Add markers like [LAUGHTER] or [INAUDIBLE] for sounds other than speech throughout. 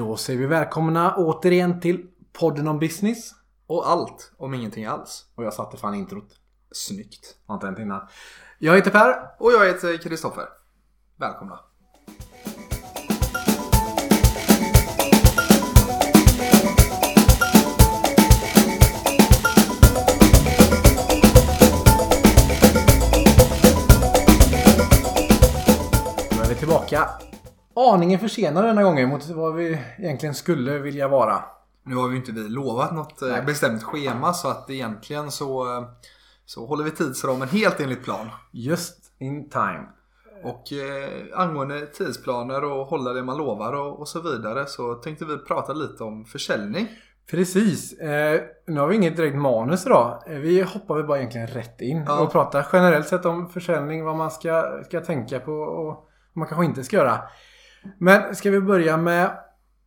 Då säger vi välkomna återigen till podden om business. Och allt om ingenting alls. Och jag satte fan introt. Snyggt. Har inte hänt innan. Jag heter Per. Och jag heter Kristoffer. Välkomna. Då är vi tillbaka. Aningen försenade denna gången mot vad vi egentligen skulle vilja vara. Nu har ju inte vi lovat något eh, Nej. bestämt schema så att egentligen så, eh, så håller vi tidsramen helt enligt plan. Just in time. Och eh, angående tidsplaner och hålla det man lovar och, och så vidare så tänkte vi prata lite om försäljning. Precis. Eh, nu har vi inget direkt manus idag. Eh, vi hoppar väl bara egentligen rätt in Ja. och pratar generellt sett om försäljning, vad man ska, ska tänka på och vad man kanske inte ska göra. Men ska vi börja med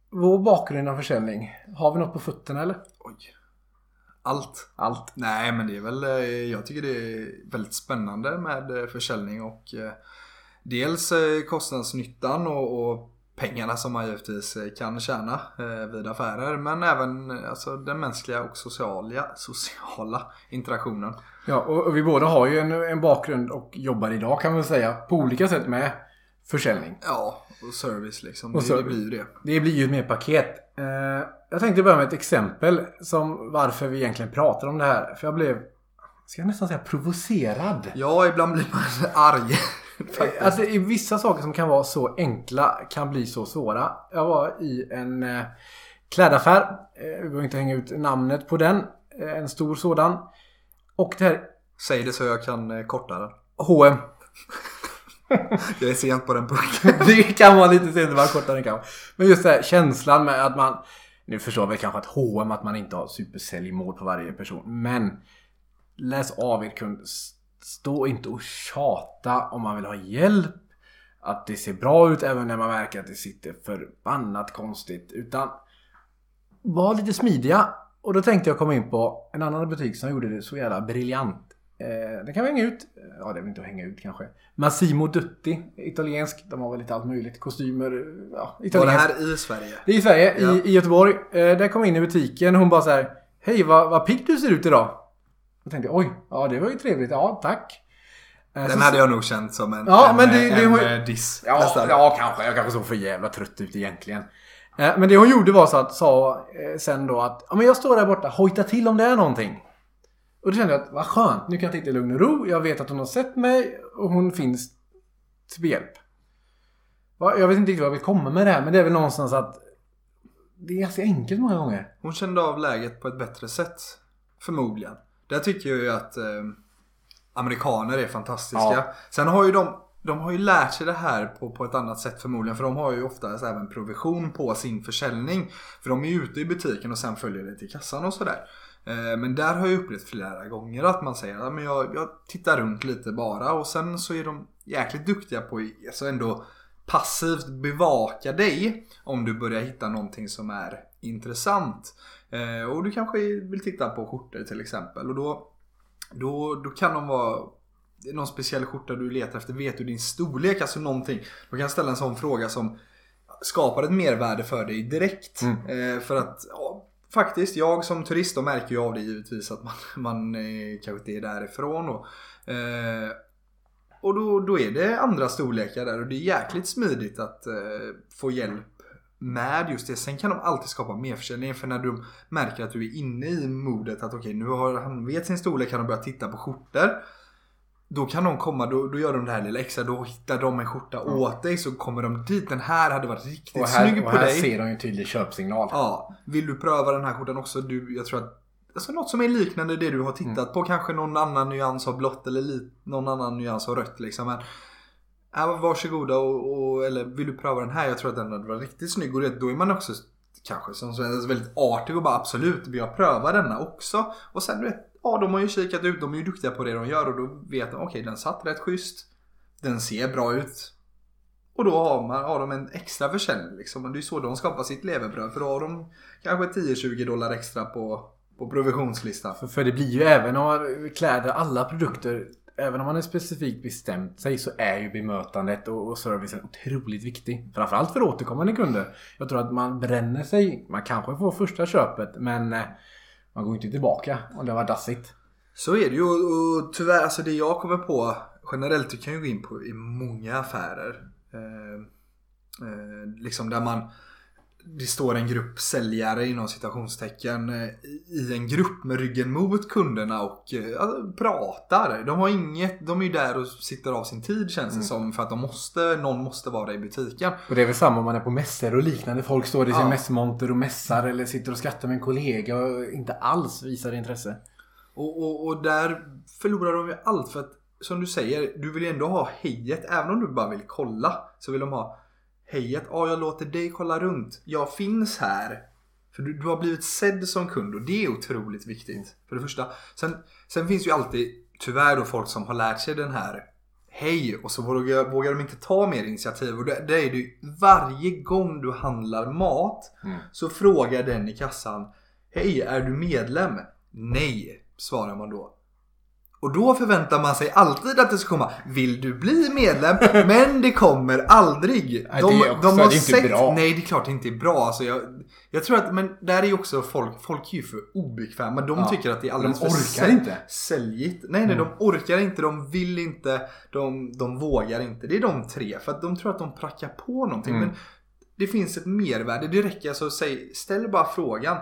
vår bakgrund inom försäljning? Har vi något på fötterna eller? Oj. Allt. Allt. Nej men det är väl, eh, jag tycker det är väldigt spännande med eh, försäljning och eh, dels kostnadsnyttan och, och pengarna som man givetvis kan tjäna vid affärer men även alltså, den mänskliga och sociala, sociala interaktionen. Ja, och, vi båda har ju en, en bakgrund och jobbar idag kan man säga på olika sätt med försäljning. Ja, och service liksom. Och det, service. det blir ju det. Det blir ju ett mer paket. Eh, jag tänkte börja med ett exempel som varför vi egentligen pratar om det här. För jag blev, ska jag nästan säga provocerad. Ja, ibland blir man [LAUGHS] arg. faktiskt. Alltså i vissa saker som kan vara så enkla kan bli så svåra. Jag var i en eh, klädaffär. Eh, vi behöver inte hänga ut namnet på den. Eh, en stor sådan. Och det här Säg det så jag kan korta den. H&M [LAUGHS] [LAUGHS] Jag är sent på den punkten. [LAUGHS] Det kan vara lite sent vad kortare än kan. Men just det här känslan med att man... Nu förstår vi kanske att H&M att man inte har supersäljmål på varje person. Men läs av er kund. Stå inte och tjata om man vill ha hjälp. Att det ser bra ut även när man märker att det sitter förbannat konstigt. Utan var lite smidiga. Och då tänkte jag komma in på en annan butik som gjorde det så jävla briljant. Eh, det kan vi hänga ut. Ja, det är väl inte att hänga ut kanske. Massimo Dutti, italiensk. De har väl lite allt möjligt. Kostymer, ja, Var det italiensk. här i Sverige? Det är i Sverige, Ja. i, i Göteborg. Eh, där kom jag in i butiken och hon bara så här. Hej, vad, vad pigg du ser ut idag. Jag tänkte oj, ja det var ju trevligt. Ja, tack. Eh, Den så- hade jag nog känt som en, Ja, en, men det- det en, var- eh, diss. Ja, nästan. ja, kanske. Jag kanske såg för jävla trött ut egentligen. Eh, Men det hon gjorde var så att sa eh, sen då att ja, men jag står där borta, hojta till om det är någonting. Och då kände jag att vad skönt, nu kan jag titta i lugn och ro. Jag vet att hon har sett mig och hon finns till hjälp. Jag vet inte riktigt vad jag vill komma med det här, men det är väl någonstans att det är ganska enkelt många gånger. Hon kände av läget på ett bättre sätt. Förmodligen. Där tycker jag ju att eh, amerikaner är fantastiska. Ja. Sen har ju de, de har ju lärt sig det här på, på ett annat sätt förmodligen. För de har ju oftast även provision på sin försäljning. För de är ju ute i butiken och sen följer det till kassan och sådär. Eh, Men där har jag upplevt flera gånger att man säger att jag, jag tittar runt lite bara och sen så är de jäkligt duktiga på att alltså ändå passivt bevaka dig om du börjar hitta någonting som är intressant. Eh, och du kanske vill titta på skjortor till exempel och då, då, då kan de vara någon speciell skjorta du letar efter, vet du din storlek, alltså någonting. Du kan ställa en sån fråga som skapar ett mervärde för dig direkt. Mm. Eh, för att faktiskt, jag som turist då märker ju av det givetvis att man, [LAUGHS] man eh, kanske inte är därifrån. Och, eh, och då, då är det andra storlekar där och det är jäkligt smidigt att eh, få hjälp med just det. Sen kan de alltid skapa merförsäljning för när du märker att du är inne i modet att okej nu har han vet sin storlek kan de börja titta på skjortor. Då kan de komma, då, då gör de det här lilla extra, då hittar de en skjorta åt dig så kommer de dit. Den här hade varit riktigt Och här, snygg och på här dig. ser de ju en tydlig köpsignal. Ja, vill du pröva den här skjortan också? Du, jag tror att Alltså något som är liknande det du har tittat Mm. på. Kanske någon annan nyans av blått eller li, någon annan nyans av rött liksom. Men, ja, varsågoda och, och, eller vill du pröva den här? Jag tror att den hade varit riktigt snygg. Och det, då är man också kanske som är väldigt artig och bara absolut vill jag pröva denna också. Och sen du vet, ja de har ju kikat ut, de är ju duktiga på det de gör och då vet de okej den satt rätt schysst. Den ser bra ut. Och då har, man, har de en extra försäljning liksom. Och det är så de skapar sitt levebröd. För då har de kanske 10-20 dollar extra på, på provisionslistan. För, för det blir ju även om kläder alla produkter även om man är specifikt bestämt sig så är ju bemötandet och, och servicen otroligt viktig. Framförallt för återkommande kunder. Jag tror att man bränner sig. Man kanske får första köpet men eh, man går inte tillbaka om det var dassigt. Så är det ju och tyvärr, alltså det jag kommer på generellt, du kan ju gå in på i många affärer. Eh, eh, liksom där man det står en grupp säljare inom citationstecken eh, i en grupp med ryggen mot kunderna och eh, pratar. De har inget, de är ju där och sitter av sin tid känns det mm. som för att de måste, någon måste vara i butiken. Och det är väl samma om man är på mässor och liknande. Folk står i sin ja. mässmonter och mässar eller sitter och skrattar med en kollega och inte alls visar intresse. Och, och, och där förlorar de ju allt för att som du säger, du vill ju ändå ha hejet. Även om du bara vill kolla så vill de ha hejet. Ja, jag låter dig kolla runt. Jag finns här. För du, du har blivit sedd som kund och det är otroligt viktigt. För det första. Sen, sen finns ju alltid tyvärr då folk som har lärt sig den här Hej och så vågar, vågar de inte ta mer initiativ. Och det, det är det varje gång du handlar mat mm. så frågar den i kassan Hej, är du medlem? Nej, svarar man då. Och då förväntar man sig alltid att det ska komma Vill du bli medlem? [LAUGHS] Men det kommer aldrig. De, nej, också, de har det är sett... bra. Nej det är klart det inte är bra. Alltså jag, jag tror att, men där är ju också folk, folk är ju för obekväma. De ja, tycker att det är alldeles de orkar för inte. säljigt. Nej nej, mm. de orkar inte, de vill inte, de, de vågar inte. Det är de tre. För att de tror att de prackar på någonting. Mm. Men det finns ett mervärde. Det räcker alltså säga, ställ bara frågan.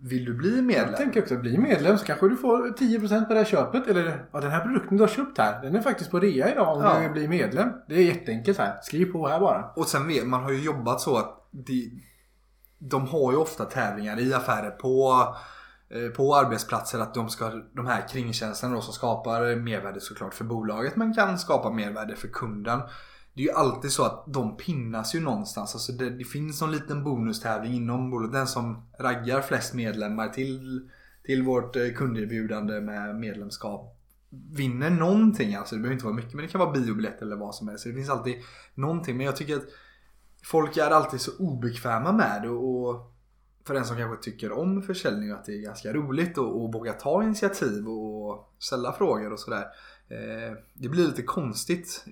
Vill du bli medlem? Jag tänker också bli medlem så kanske du får 10% på det här köpet. Eller ja, den här produkten du har köpt här. Den är faktiskt på rea idag om ja. du blir medlem. Det är jätteenkelt här. Skriv på här bara. Och sen vet man har ju jobbat så att de, de har ju ofta tävlingar i affärer på eh, på arbetsplatser att de ska de här kringtjänsterna då som skapar mervärde såklart för bolaget men kan skapa mervärde för kunden det är ju alltid så att de pinnas ju någonstans. Alltså det, det finns någon liten bonustävling inom bolaget. Den som raggar flest medlemmar till, till vårt eh, kunderbjudande med medlemskap vinner någonting. Alltså det behöver inte vara mycket men det kan vara biobiljett eller vad som helst. Så det finns alltid någonting. Men jag tycker att folk är alltid så obekväma med det. Och för den som kanske tycker om försäljning och att det är ganska roligt och, och våga ta initiativ och ställa frågor och sådär. Eh, det blir lite konstigt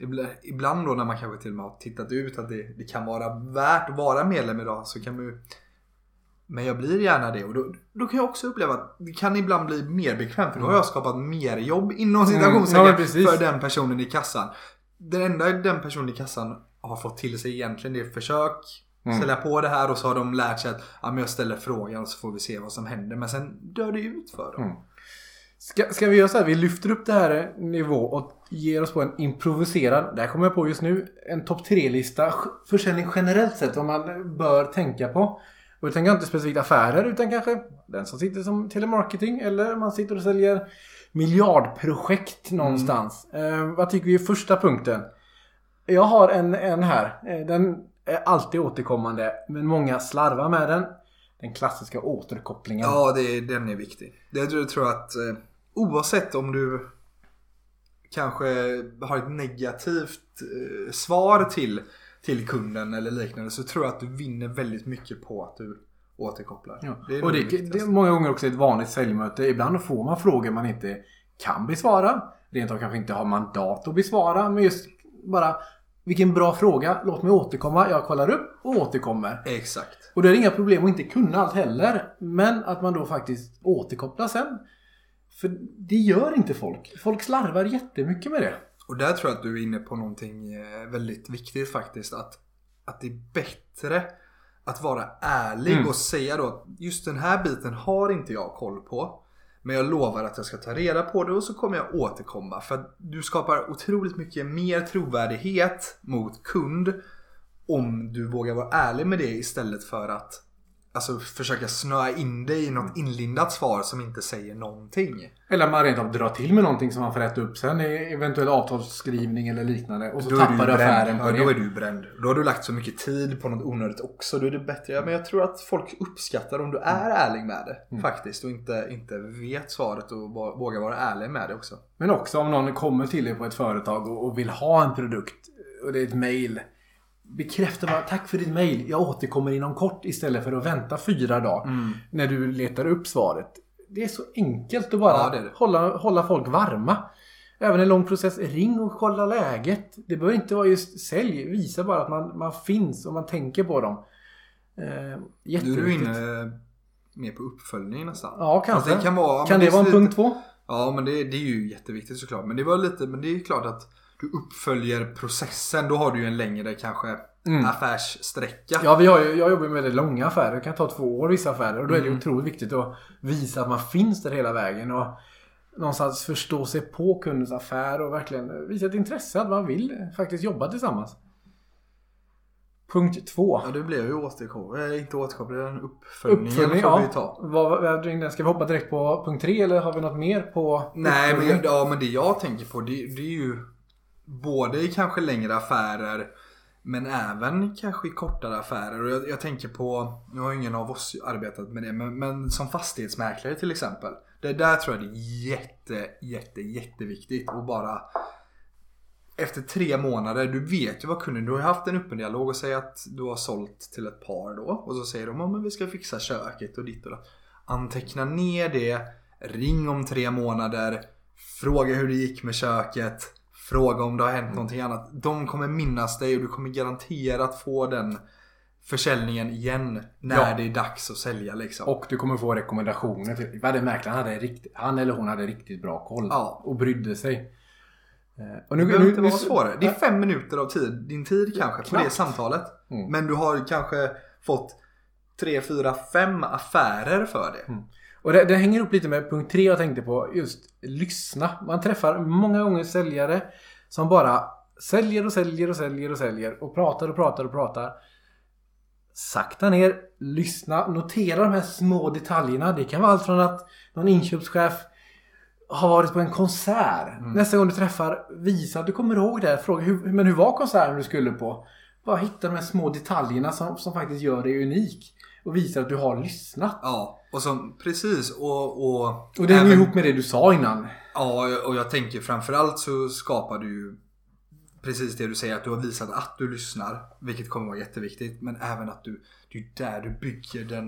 ibland då när man kanske till och med har tittat ut att det, det kan vara värt att vara medlem idag så kan man ju men jag blir gärna det och då, då kan jag också uppleva att det kan ibland bli mer bekvämt för då har jag skapat mer jobb inom citationstecken mm, ja, för den personen i kassan. Den enda den personen i kassan har fått till sig egentligen det är försök mm. sälja på det här och så har de lärt sig att ja, men jag ställer frågan och så får vi se vad som händer. Men sen dör det ut för dem. Mm. Ska, ska vi göra så här? Vi lyfter upp det här nivå och ger oss på en improviserad, det här kommer jag på just nu, en topp 3-lista. Försäljning generellt sett, vad man bör tänka på. Och jag tänker inte specifikt affärer utan kanske den som sitter som telemarketing eller man sitter och säljer miljardprojekt någonstans. Mm. Eh, vad tycker vi är första punkten? Jag har en, en här. Eh, den är alltid återkommande men många slarvar med den. Den klassiska återkopplingen. Ja, det, den är viktig. Det, jag tror att eh, oavsett om du kanske har ett negativt eh, svar till, till kunden eller liknande så tror jag att du vinner väldigt mycket på att du återkopplar. Ja. Det och det, det, är många gånger också ett vanligt säljmöte. Ibland får man frågor man inte kan besvara. Rent av kanske inte har mandat att besvara. Men just bara vilken bra fråga. Låt mig återkomma. Jag kollar upp och återkommer. Exakt. Och det är inga problem att inte kunna allt heller. Men att man då faktiskt återkopplar sen. För det gör inte folk. Folk slarvar jättemycket med det. Och där tror jag att du är inne på någonting eh, väldigt viktigt faktiskt. Att, att det är bättre att vara ärlig mm. och säga då att just den här biten har inte jag koll på. Men jag lovar att jag ska ta reda på det och så kommer jag återkomma. För att du skapar otroligt mycket mer trovärdighet mot kund om du vågar vara ärlig med det istället för att Alltså försöka snöa in dig i något inlindat svar som inte säger någonting. Eller man rent av drar till med någonting som man får rätta upp sen i eventuell avtalsskrivning eller liknande. Och så då tappar du affären på ja, det. Då är du bränd. Då har du lagt så mycket tid på något onödigt också. Då är det bättre. Ja, men jag tror att folk uppskattar om du är mm. ärlig med det. Mm. Faktiskt. Och inte, inte vet svaret och vågar vara ärlig med det också. Men också om någon kommer till dig på ett företag och vill ha en produkt. Och det är ett mail bekräfta bara tack för ditt mail. Jag återkommer inom kort istället för att vänta fyra dagar. Mm. När du letar upp svaret. Det är så enkelt att bara ja, det det. Hålla, hålla folk varma. Även en lång process. Ring och kolla läget. Det behöver inte vara just sälj. Visa bara att man, man finns och man tänker på dem. Eh, Nu är du jätteviktigt. inne mer på uppföljning nästan. Ja, kanske. Det kan vara, kan det är vara en lite- punkt två? Ja, men det, det är ju jätteviktigt såklart. Men det var lite, men det är klart att du uppföljer processen. Då har du ju en längre kanske Mm. affärssträcka. Ja, vi har ju, jag jobbar med väldigt långa affärer. Det kan ta två år vissa affärer. Och då är det Mm. otroligt viktigt att visa att man finns där hela vägen. Och någonstans förstå sig på kundens affär och verkligen visa ett intresse att man vill faktiskt jobba tillsammans. Punkt två. Ja, det blev ju återkoppling. Eh, inte återkoppling, den uppföljningen Uppföljning, får vi ja. ta. Vad, ska vi hoppa direkt på punkt tre eller har vi något mer på Nej, men, uppföljning? ja, men det jag tänker på det, det är ju både i kanske längre affärer men även kanske i kortare affärer. Och jag, jag tänker på, nu har ingen av oss arbetat med det, men, men som fastighetsmäklare till exempel. Det där tror jag det är jätte, jätte, jätteviktigt att bara efter tre månader, du vet ju vad kunden, du har ju haft en öppen dialog och säger att du har sålt till ett par då. Och så säger de, ja men vi ska fixa köket och ditt och då Anteckna ner det, ring om tre månader, fråga hur det gick med köket, fråga om det har hänt någonting annat. De kommer minnas dig och du kommer garanterat få den försäljningen igen när Ja. det är dags att sälja liksom. Och du kommer få rekommendationer. Till, vad det mäklaren hade riktigt, han eller hon hade riktigt bra koll. Ja. Och brydde sig. Eh, Och Det behöver inte nu- vara svårare. Det är fem minuter av tid, din tid kanske på det samtalet. Mm. Men du har kanske fått tre, fyra, fem affärer för det. Och det, det hänger upp lite med punkt tre jag tänkte på. Just lyssna. Man träffar många gånger säljare som bara säljer och säljer och säljer och säljer och pratar och pratar och pratar. Sakta ner, lyssna, notera de här små detaljerna. Det kan vara allt från att någon inköpschef har varit på en konsert. Nästa gång du träffar, visa att du kommer ihåg det. här. Fråga, hur, men hur var konserten du skulle på? Bara hitta de här små detaljerna som, som faktiskt gör dig unik. Och visa att du har lyssnat. Ja, och som, precis. Och, och, Och det hänger även- ihop med det du sa innan. Ja, och jag tänker framförallt så skapar du ju precis det du säger att du har visat att du lyssnar. Vilket kommer vara jätteviktigt. Men även att du, det är där du bygger den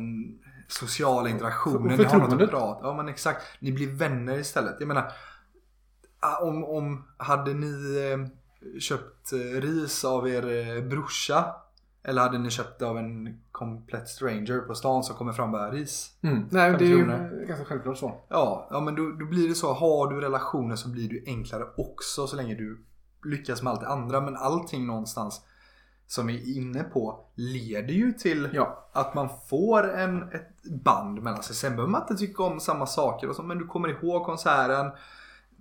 sociala interaktionen. Och Ni har något att förtroendet. prata Ja men exakt. Ni blir vänner istället. Jag menar. ah, Om, om hade ni eh, köpt eh, ris av er eh, brorsa. Eller hade ni köpt av en komplett stranger på stan som kommer fram och bara ris? Mm. Nej, det är ju kronor. ganska självklart så. Ja, ja men då, då blir det så. Har du relationer så blir det enklare också så länge du lyckas med allt det andra. Men allting någonstans som vi är inne på leder ju till Ja. att man får en, ett band mellan sig. Sen behöver man inte tycka om samma saker och så, men du kommer ihåg konserten.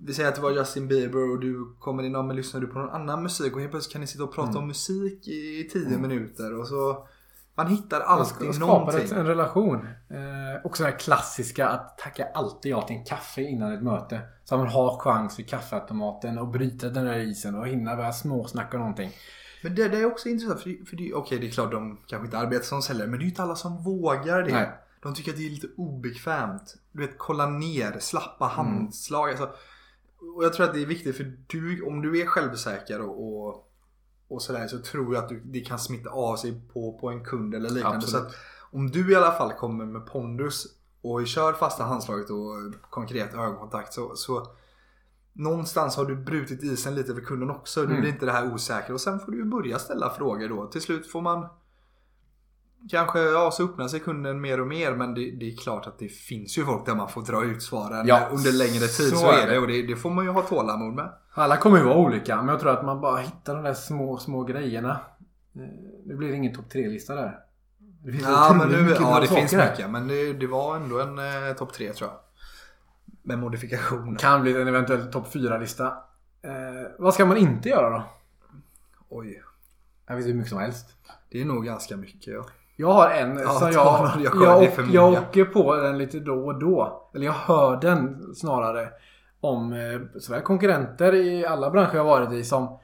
Vi säger att det var Justin Bieber och du kommer in och lyssnar du på någon annan musik och helt plötsligt kan ni sitta och prata Mm. om musik i tio minuter och så man hittar alltid skapar någonting. ett, en relation. Eh, också det här klassiska att tacka alltid ja till en kaffe innan ett möte. Så man har chans vid kaffeautomaten och bryta den där isen och hinna börja småsnacka någonting. Men det, det är också intressant för, det- för det, okej det är klart de kanske inte arbetar som säljare men det är ju inte alla som vågar det. Nej. De tycker att det är lite obekvämt. Du vet kolla ner, slappa Mm. handslag. Alltså, och jag tror att det är viktigt för du, om du är självsäker och, och, och sådär så tror jag att du, det kan smitta av sig på, på en kund eller liknande. Absolut. Så att om du i alla fall kommer med pondus och kör fasta handslaget och konkret ögonkontakt så, så Någonstans har du brutit isen lite för kunden också. Du Mm. blir inte det här osäkra. Och sen får du börja ställa frågor då. Till slut får man Kanske, ja så öppnar sig kunden mer och mer. Men det, det är klart att det finns ju folk där man får dra ut svaren Ja, under längre tid. så Så, är det. det. Och det, det får man ju ha tålamod med. Alla kommer ju vara olika men jag tror att man bara hittar de där små, små grejerna. Eh, Nu blir det ingen topp tre-lista där. Det finns Ja, men nu, mycket ja det finns mycket. Men det, det var ändå en eh, topp tre tror jag. Med modifikationer. Kan bli en eventuell topp fyra-lista. Eh, vad ska man inte göra då? Oj. Det finns hur mycket som helst. Det är nog ganska mycket ja. Jag har en Ja, som jag. Jag jag, för jag, åker på den lite då och då. Eller jag hör den snarare. Om eh, såväl konkurrenter i alla branscher jag varit i som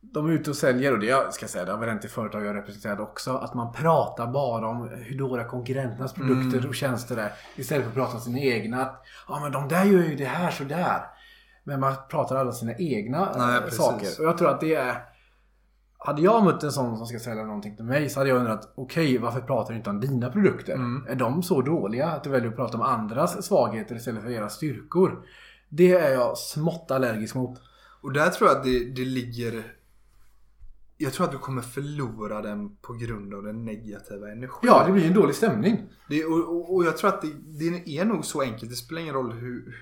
de är ute och säljer och det jag ska säga, det har väl hänt i företag jag representerat också. Att man pratar bara om hur dåliga konkurrenternas produkter Mm. och tjänster är. Istället för att prata om sina egna. Att, ja men de där gör ju det här sådär. Men man pratar aldrig om sina egna eh, Nej, precis. saker. Och jag tror att det är hade jag mött en sån som ska sälja någonting till mig så hade jag undrat Okej, varför pratar du inte om dina produkter? Mm. Är de så dåliga att du väljer att prata om andras svagheter istället för era styrkor? Det är jag smått allergisk mot. Och där tror jag att det, det ligger... Jag tror att du kommer förlora den på grund av den negativa energin. Ja, det blir en dålig stämning. Det, och, och, och jag tror att det, det är nog så enkelt. Det spelar ingen roll hur,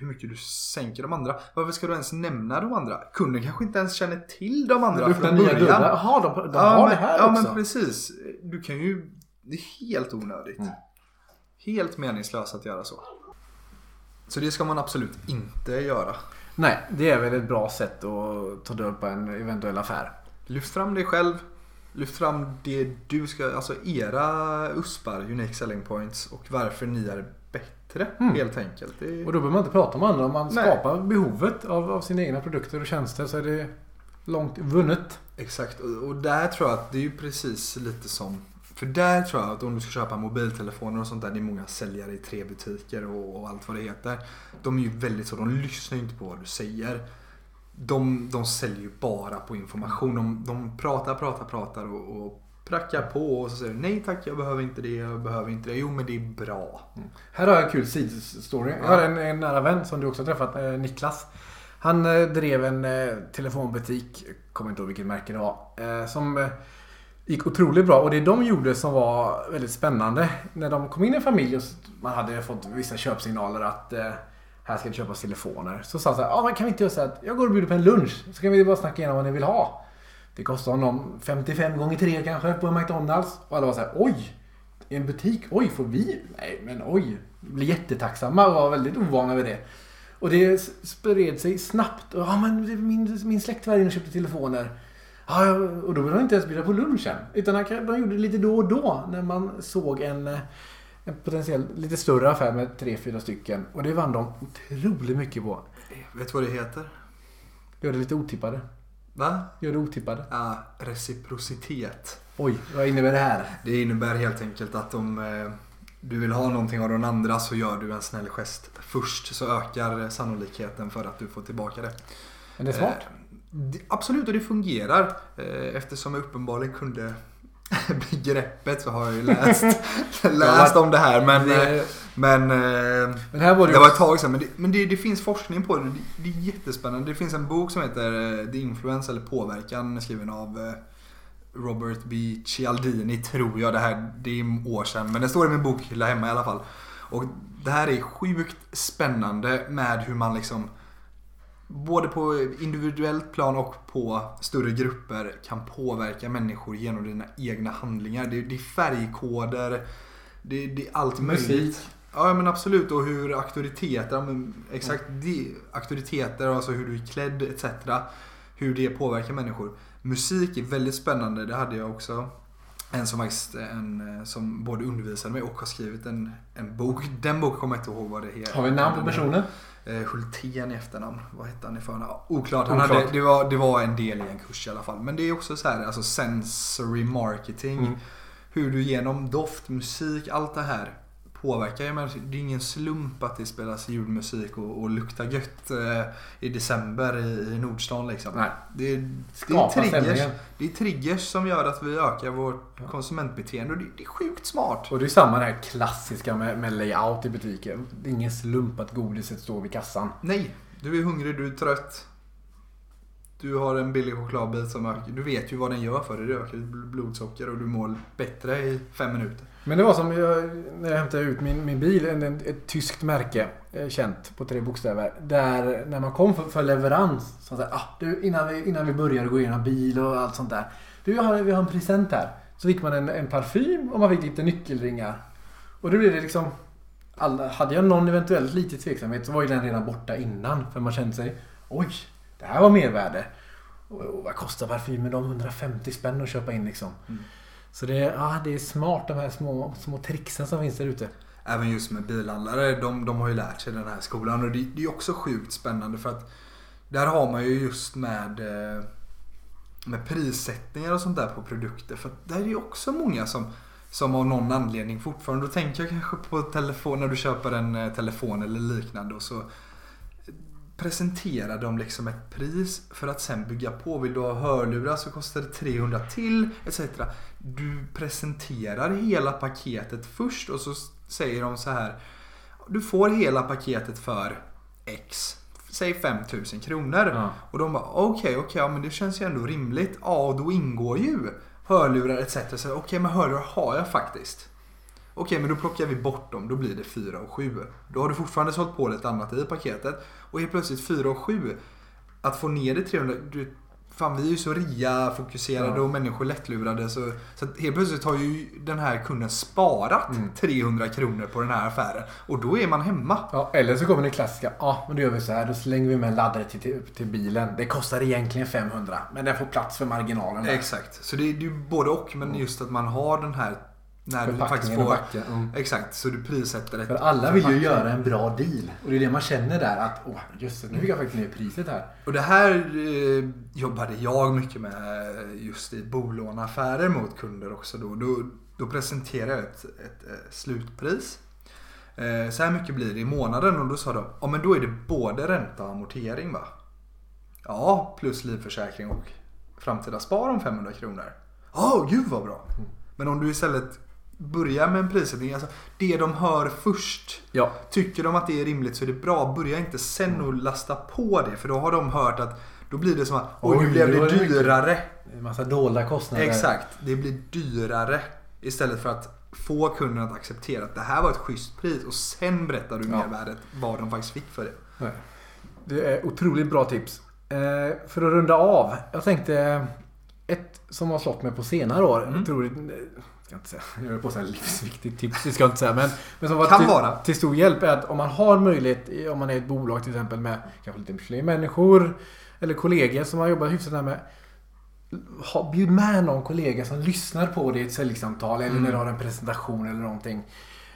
hur mycket du sänker de andra. Varför ska du ens nämna de andra? Kunden kanske inte ens känner till de andra från början. Jaha, de, de ja, har men, det här ja, också. men precis. Du kan ju... Det är helt onödigt. Mm. Helt meningslöst att göra så. Så det ska man absolut inte göra. Nej, det är väl ett bra sätt att ta död på en eventuell affär. Lyft fram dig själv. Lyft fram det du ska, alltså era USPar, Unique Selling Points och varför ni är bättre Mm. helt enkelt. Det Och då behöver man inte prata om andra. Om man Nej. skapar behovet av, av sina egna produkter och tjänster så är det långt vunnet. Exakt, och, och där tror jag att det är ju precis lite som för där tror jag att om du ska köpa mobiltelefoner och sånt där, det är många säljare i tre butiker och, och allt vad det heter. De är ju väldigt så, de lyssnar ju inte på vad du säger. De, de säljer ju bara på information. De, de pratar, pratar, pratar och, och prackar på och så säger nej tack jag behöver inte det, jag behöver inte det. Jo men det är bra. Här har jag en kul sidostory. Jag har en, en nära vän som du också har träffat, eh, Niklas. Han eh, drev en eh, telefonbutik, kommer inte ihåg vilket märke det var, eh, som eh, gick otroligt bra. Och det de gjorde som var väldigt spännande, när de kom in i en familj och man hade fått vissa köpsignaler att eh, här ska det köpas telefoner. Så sa han så här, ah, men kan vi inte göra så att jag går och bjuder på en lunch, så kan vi bara snacka igenom vad ni vill ha. Det kostar honom 55 gånger 3 kanske på en McDonalds. Och alla var så här, oj! I en butik? Oj, får vi? Nej, men oj. Blev jättetacksamma och var väldigt ovana vid det. Och det spred sig snabbt. Ja, ja, men min, min släkt var inne och köpte telefoner. Ah, och då ville de inte ens bjuda på lunchen. Utan de gjorde det lite då och då när man såg en, eh, en potentiell lite större affär med tre, fyra stycken. Och det vann de otroligt mycket på. Vet du vad det heter? Gör det lite otippade. Va? Gör det otippade. Ja, reciprocitet. Oj, vad innebär det här? Det innebär helt enkelt att om eh, du vill ha någonting av den andra så gör du en snäll gest först så ökar sannolikheten för att du får tillbaka det. Men det är smart. Eh, Absolut, och det fungerar. Eh, Eftersom jag uppenbarligen kunde [LAUGHS] begreppet så har jag ju läst, [LAUGHS] läst om det här. Men, eh, Det, men eh, men här var det, det var ett tag sedan. Men, det, men det, det finns forskning på det. det. Är jättespännande. Det finns en bok som heter eh, The Influence eller Påverkan skriven av eh, Robert B. Cialdini tror jag. Det här det är år sedan. Men det står i min bokhylla hemma i alla fall. Och det här är sjukt spännande med hur man liksom både på individuellt plan och på större grupper kan påverka människor genom dina egna handlingar. Det, det är färgkoder, det, det är allt Musik. möjligt. Ja men absolut och hur auktoriteter, exakt det, auktoriteter, alltså hur du är klädd etc. Hur det påverkar människor. Musik är väldigt spännande, det hade jag också. En som faktiskt en, eh, som både undervisade mig och har skrivit en, en bok. Den boken kommer jag inte ihåg vad det heter. Har vi namn på personen? Eh, Hultén i efternamn. Vad hette han i förnamn? Oklart. Han Oklart. Hade, det, var, det var en del i en kurs i alla fall. Men det är också så här, alltså sensory marketing. Mm. Hur du genom doft, musik, allt det här påverkar. Det är ingen slump att det spelas julmusik och, och luktar gött eh, i december i, i Nordstan liksom. Nej. Det, är- det, är triggers, det är triggers som gör att vi ökar vårt konsumentbeteende och det, det är sjukt smart. Och det är samma det här klassiska med, med layout i butiken. Det är ingen slump att godiset står vid kassan. Nej, du är hungrig, du är trött. Du har en billig chokladbit som ökar. Du vet ju vad den gör för dig. Det ökar ditt bl- blodsocker och du mår bättre i fem minuter. Men det var som jag, när jag hämtade ut min, min bil, en, en, ett tyskt märke, eh, känt på tre bokstäver. Där när man kom för, för leverans, så sa ah, du, innan, vi, innan vi börjar gå igenom bil och allt sånt där. Du, jag har, vi har en present här. Så fick man en, en parfym och man fick lite nyckelringar. Och då blev det liksom... Alla, hade jag någon eventuellt lite tveksamhet så var ju den redan borta innan. För man kände sig, oj, det här var mervärde. Och, och vad kostar parfymen? De 150 spänn att köpa in liksom. Mm. Så det, är- det är smart de här små, små tricksen som finns där ute. Även just med bilhandlare. De, de har ju lärt sig den här skolan. Och det, det är också sjukt spännande för att där har man ju just med eh, med prissättningar och sånt där på produkter. För att där är ju också många som som av någon anledning fortfarande, då tänker jag kanske på telefon när du köper en eh, telefon eller liknande och så presenterar de liksom ett pris för att sen bygga på. Vill du ha hörlurar så kostar det 300 till etc. Du presenterar hela paketet först och så säger de så här. Du får hela paketet för X. Säg 5000 kronor. Ja. Och de bara okej, okej, ja men det känns ju ändå rimligt. Ja, och då ingår ju hörlurar etc. Okej, men hörlurar har jag faktiskt. Okej, men då plockar vi bort dem. Då blir det 4 och 7. Då har du fortfarande sålt på lite annat i paketet. Och helt plötsligt 4 och 7. Att få ner det 300. Du, fan, vi är ju så RIA-fokuserade Ja. och människor lättlurade. Så, så helt plötsligt har ju den här kunden sparat Mm. 300 kronor på den här affären. Och då är man hemma. Ja, eller så kommer den klassiska. Ja, men då gör vi så här. Då slänger vi med en laddare till, till, till bilen. Det kostar egentligen 500. Men den får plats för marginalen. där. Exakt. Så det är ju både och. Men just att man har den här när du faktiskt får... backen. Mm. Exakt, så du prissätter ett För alla vill ju göra en bra deal. Och det är det man känner där att åh, just det, nu fick jag faktiskt ner priset här. Och det här eh, jobbade jag mycket med just i bolåneaffärer mot kunder också. Då, då, då presenterade jag ett, ett, eh, slutpris. Eh, så här mycket blir det i månaden och då sa de, ja men då är det både ränta och amortering va? Ja, plus livförsäkring och framtida spar om 500 kronor. Ja, gud vad bra. Men om du istället börjar med en prissättning, alltså det de hör först. Ja. Tycker de att det är rimligt så är det bra. Börja inte sen att lasta på det. För då har de hört att då blir det som att oj, nu blev det dyrare. En massa dolda kostnader. Exakt, det blir dyrare. Istället för att få kunden att acceptera att det här var ett schysst pris och sen berättar du Ja. mervärdet vad de faktiskt fick för det. Det är otroligt bra tips. Eh, för att runda av. Jag tänkte ett som har slått mig på senare år. Mm. Otroligt, eh, ska jag inte säga. Jag höll på att säga livsviktigt tips. Det ska jag inte säga. Men, men som var Kan till, vara. till stor hjälp är att om man har möjlighet, om man är ett bolag till exempel med kanske lite fler människor. Eller kollegor som har jobbat hyfsat med. Ha, bjud med någon kollega som lyssnar på det i ett säljsamtal eller Mm. när du har en presentation eller någonting.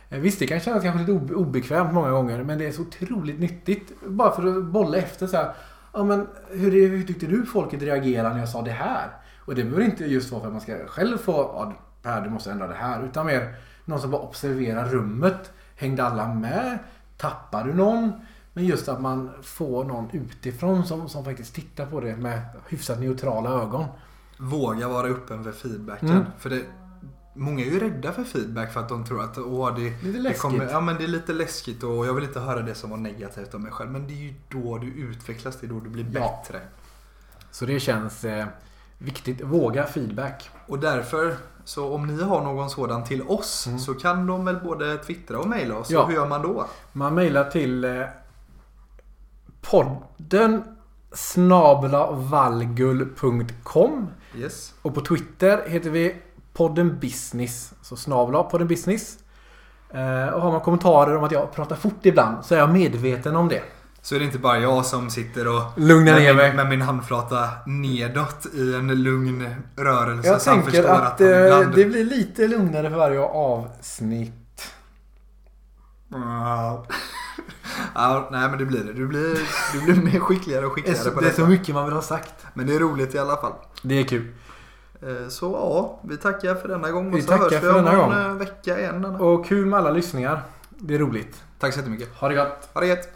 Eh, Visst, det kan kännas kanske lite obe- obekvämt många gånger, men det är så otroligt nyttigt. Bara för att bolla efter så här. Ja, men hur, hur tyckte du folket reagerade när jag sa det här? Och det behöver inte just vara för att man ska själv få, ja, Per, du måste ändra det här. Utan mer någon som bara observerar rummet. Hängde alla med? Tappar du någon? Men just att man får någon utifrån som, som faktiskt tittar på det med hyfsat neutrala ögon. Våga vara öppen för feedbacken. Mm. För det, många är ju rädda för feedback för att de tror att åh, det, Lite det, kommer, ja, men det är lite läskigt och jag vill inte höra det som var negativt om mig själv. Men det är ju då du utvecklas, det är då du blir Ja. bättre. Så det känns eh, viktigt. Våga feedback. Och därför, så om ni har någon sådan till oss Mm. så kan de väl både twittra och mejla oss. Ja. Och hur gör man då? Man mejlar till eh, podden snablavalgull.com Yes. och på Twitter heter vi podden business. Så snabla podden business. Eh, och har man kommentarer om att jag pratar fort ibland så är jag medveten om det. Så är det inte bara jag som sitter och Lugna med ner min, mig. med min handflata nedåt i en lugn rörelse. Jag tänker att eh, ibland- det blir lite lugnare för varje avsnitt. Ja. [LAUGHS] ja, nej men det blir det. Du blir, du blir mer skickligare och Det är, skickligare så, på det är detta. så mycket man vill ha sagt. Men det är roligt i alla fall. Det är kul. Eh, Så ja, vi tackar för denna gång. Vi och så tackar hörs för vi om en gång. eh, vecka igen. Och kul med alla lyssningar. Det är roligt. Tack så jättemycket. Ha det gott. Ha det gött.